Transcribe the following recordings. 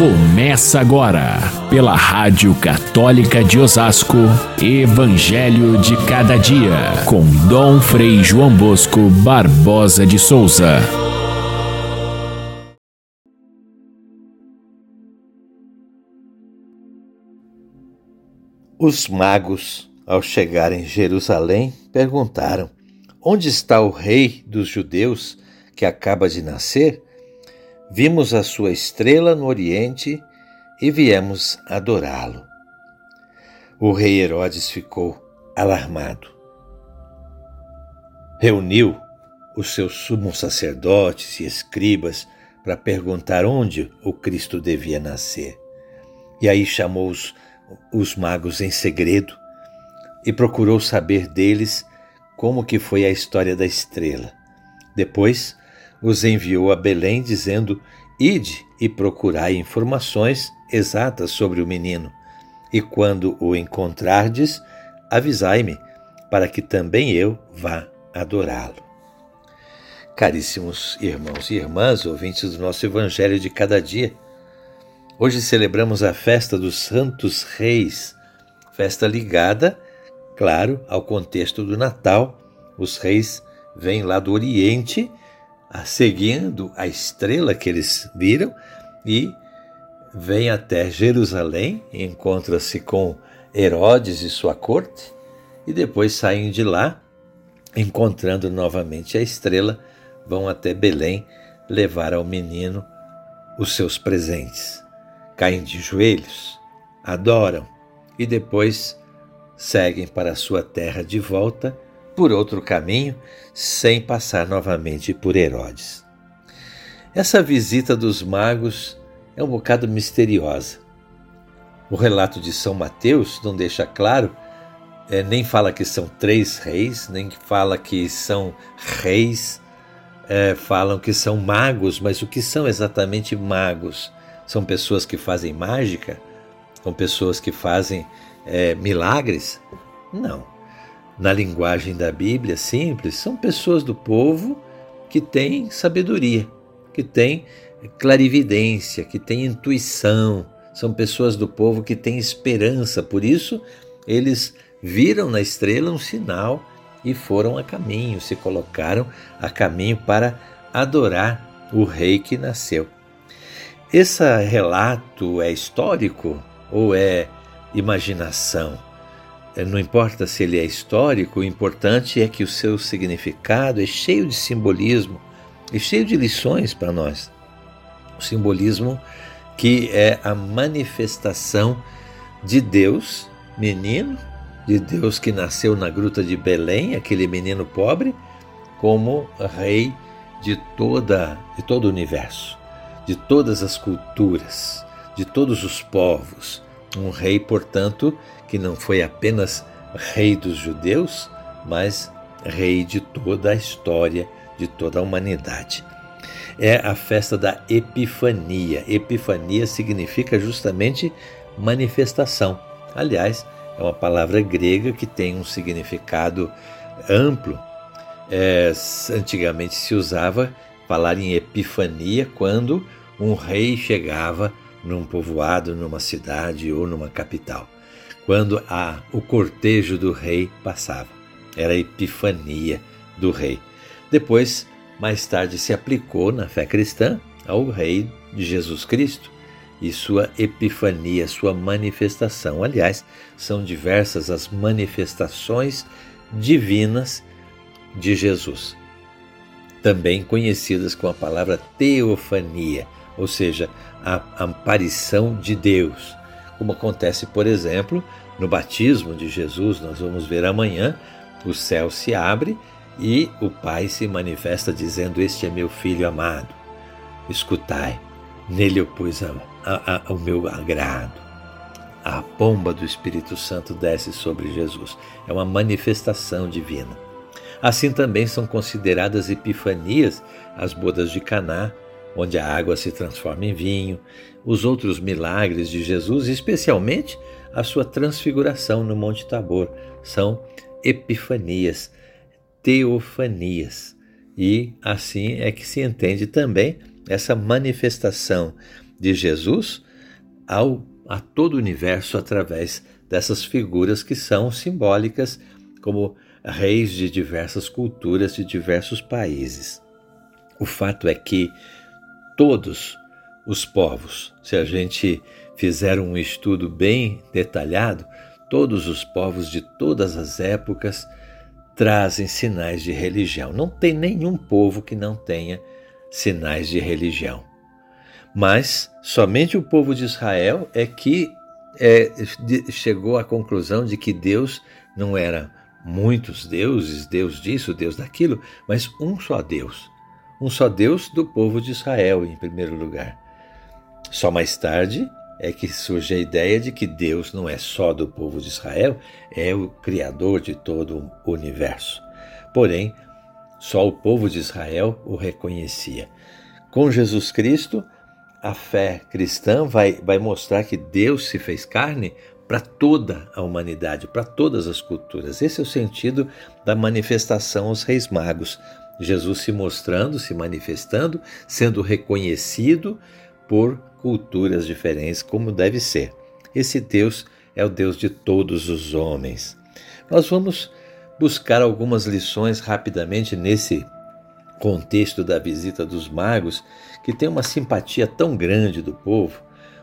Começa agora, pela Rádio Católica de Osasco, Evangelho de Cada Dia, com Dom Frei João Bosco Barbosa de Souza. Os magos, ao chegar em Jerusalém, perguntaram: Onde está o rei dos judeus que acaba de nascer? Vimos a sua estrela no Oriente e viemos adorá-lo. O rei Herodes ficou alarmado. Reuniu os seus sumos sacerdotes e escribas para perguntar onde o Cristo devia nascer. E aí chamou os, os magos em segredo e procurou saber deles como que foi a história da estrela. Depois os enviou a Belém, dizendo: Ide e procurai informações exatas sobre o menino, e quando o encontrardes, avisai-me, para que também eu vá adorá-lo. Caríssimos irmãos e irmãs, ouvintes do nosso Evangelho de cada dia, hoje celebramos a festa dos Santos Reis, festa ligada, claro, ao contexto do Natal. Os reis vêm lá do Oriente seguindo a estrela que eles viram e vem até Jerusalém, encontra-se com Herodes e sua corte e depois saem de lá, encontrando novamente a estrela, vão até Belém levar ao menino os seus presentes. Caem de joelhos, adoram e depois seguem para sua terra de volta por outro caminho, sem passar novamente por Herodes. Essa visita dos magos é um bocado misteriosa. O relato de São Mateus não deixa claro, é, nem fala que são três reis, nem fala que são reis, é, falam que são magos, mas o que são exatamente magos? São pessoas que fazem mágica? São pessoas que fazem é, milagres? Não na linguagem da Bíblia simples, são pessoas do povo que têm sabedoria, que têm clarividência, que têm intuição, são pessoas do povo que têm esperança, por isso eles viram na estrela um sinal e foram a caminho, se colocaram a caminho para adorar o rei que nasceu. Esse relato é histórico ou é imaginação? É, não importa se ele é histórico, o importante é que o seu significado é cheio de simbolismo e cheio de lições para nós. O simbolismo que é a manifestação de Deus, menino, de Deus que nasceu na gruta de Belém, aquele menino pobre, como rei de toda de todo o universo, de todas as culturas, de todos os povos, um rei, portanto, que não foi apenas rei dos judeus, mas rei de toda a história, de toda a humanidade. É a festa da Epifania. Epifania significa justamente manifestação. Aliás, é uma palavra grega que tem um significado amplo. É, antigamente se usava falar em epifania quando um rei chegava num povoado, numa cidade ou numa capital quando a, o cortejo do rei passava. Era a epifania do rei. Depois, mais tarde, se aplicou na fé cristã ao rei de Jesus Cristo e sua epifania, sua manifestação. Aliás, são diversas as manifestações divinas de Jesus, também conhecidas com a palavra teofania, ou seja, a aparição de Deus como acontece, por exemplo, no batismo de Jesus, nós vamos ver amanhã, o céu se abre e o Pai se manifesta dizendo: Este é meu filho amado, escutai, nele eu pus a, a, a, o meu agrado. A pomba do Espírito Santo desce sobre Jesus. É uma manifestação divina. Assim também são consideradas epifanias as bodas de Caná, onde a água se transforma em vinho, os outros milagres de Jesus, especialmente a sua transfiguração no Monte Tabor, são epifanias, teofanias. E assim é que se entende também essa manifestação de Jesus ao, a todo o universo através dessas figuras que são simbólicas como reis de diversas culturas de diversos países. O fato é que todos os povos, se a gente fizer um estudo bem detalhado, todos os povos de todas as épocas trazem sinais de religião. Não tem nenhum povo que não tenha sinais de religião. Mas somente o povo de Israel é que é, chegou à conclusão de que Deus não era muitos deuses, Deus disso, Deus daquilo, mas um só Deus. Um só Deus do povo de Israel, em primeiro lugar. Só mais tarde é que surge a ideia de que Deus não é só do povo de Israel, é o Criador de todo o universo. Porém, só o povo de Israel o reconhecia. Com Jesus Cristo, a fé cristã vai, vai mostrar que Deus se fez carne para toda a humanidade, para todas as culturas. Esse é o sentido da manifestação aos reis magos. Jesus se mostrando, se manifestando, sendo reconhecido por culturas diferentes, como deve ser. Esse Deus é o Deus de todos os homens. Nós vamos buscar algumas lições rapidamente nesse contexto da visita dos magos, que tem uma simpatia tão grande do povo.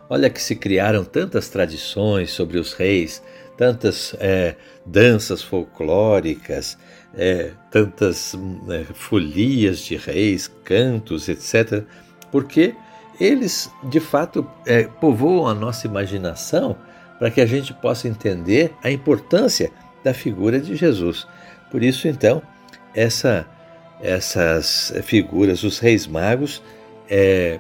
Olha que se criaram tantas tradições sobre os reis, tantas é, danças folclóricas, é, tantas é, folias de reis, cantos, etc., porque eles de fato é, povoam a nossa imaginação para que a gente possa entender a importância da figura de Jesus. Por isso, então, essa, essas figuras, os reis magos, é,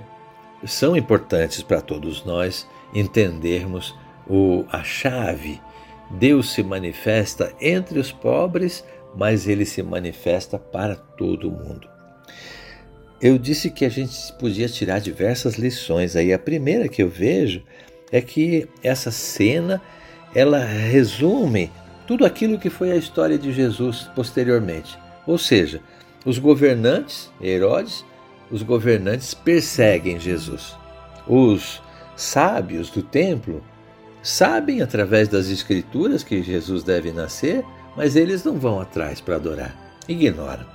são importantes para todos nós entendermos o, a chave. Deus se manifesta entre os pobres, mas ele se manifesta para todo mundo. Eu disse que a gente podia tirar diversas lições aí. A primeira que eu vejo é que essa cena ela resume tudo aquilo que foi a história de Jesus posteriormente. Ou seja, os governantes, Herodes, os governantes perseguem Jesus. Os sábios do templo sabem através das escrituras que Jesus deve nascer, mas eles não vão atrás para adorar. Ignoram.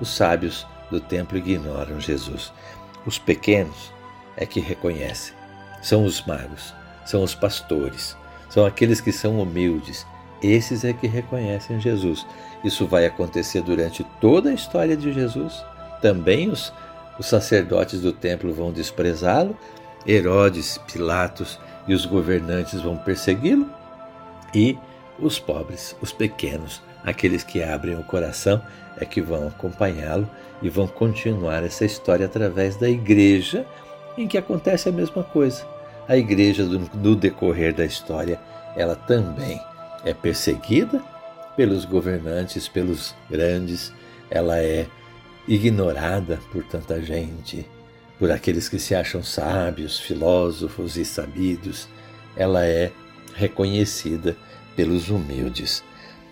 Os sábios do templo ignoram Jesus. Os pequenos é que reconhecem. São os magos, são os pastores, são aqueles que são humildes. Esses é que reconhecem Jesus. Isso vai acontecer durante toda a história de Jesus. Também os, os sacerdotes do templo vão desprezá-lo, Herodes, Pilatos e os governantes vão persegui-lo, e os pobres, os pequenos, aqueles que abrem o coração, é que vão acompanhá-lo e vão continuar essa história através da igreja, em que acontece a mesma coisa. A igreja, no decorrer da história, ela também é perseguida pelos governantes, pelos grandes, ela é ignorada por tanta gente, por aqueles que se acham sábios, filósofos e sabidos, ela é reconhecida pelos humildes.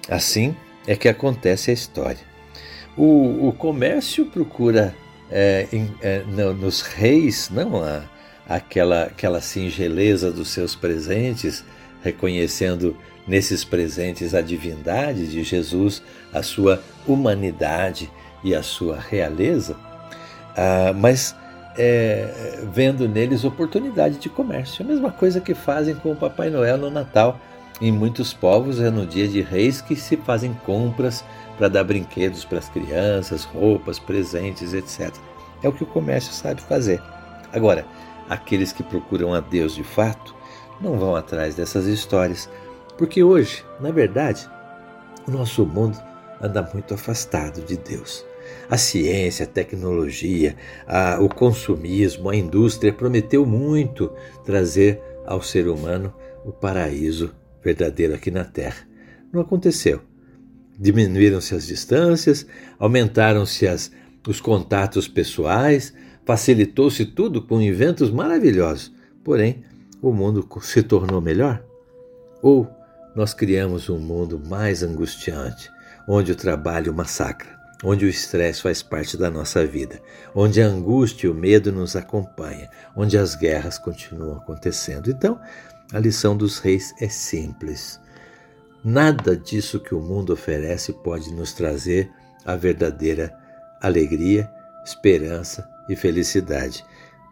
Assim é que acontece a história. O, o comércio procura é, em, é, no, nos reis, não a, aquela, aquela singeleza dos seus presentes, reconhecendo nesses presentes a divindade de Jesus, a sua humanidade e a sua realeza, ah, mas é, vendo neles oportunidade de comércio. A mesma coisa que fazem com o Papai Noel no Natal. Em muitos povos é no dia de reis que se fazem compras para dar brinquedos para as crianças, roupas, presentes, etc. É o que o comércio sabe fazer. Agora, aqueles que procuram a Deus de fato não vão atrás dessas histórias, porque hoje, na verdade, o nosso mundo anda muito afastado de Deus. A ciência, a tecnologia, a, o consumismo, a indústria prometeu muito trazer ao ser humano o paraíso verdadeiro aqui na Terra. Não aconteceu. Diminuíram-se as distâncias, aumentaram-se os contatos pessoais, facilitou-se tudo com inventos maravilhosos. Porém, o mundo se tornou melhor? Ou nós criamos um mundo mais angustiante, onde o trabalho massacra, onde o estresse faz parte da nossa vida, onde a angústia e o medo nos acompanham, onde as guerras continuam acontecendo. Então, a lição dos reis é simples. Nada disso que o mundo oferece pode nos trazer a verdadeira alegria, esperança e felicidade.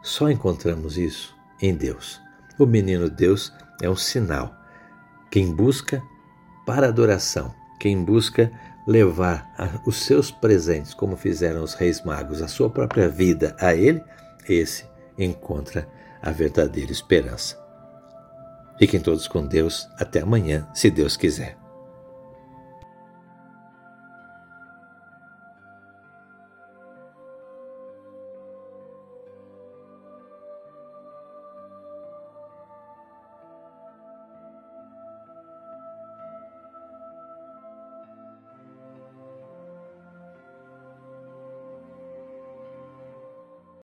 Só encontramos isso em Deus. O menino Deus é um sinal. Quem busca para adoração, quem busca levar os seus presentes, como fizeram os reis magos, a sua própria vida a ele, esse encontra a verdadeira esperança. Fiquem todos com Deus. Até amanhã, se Deus quiser.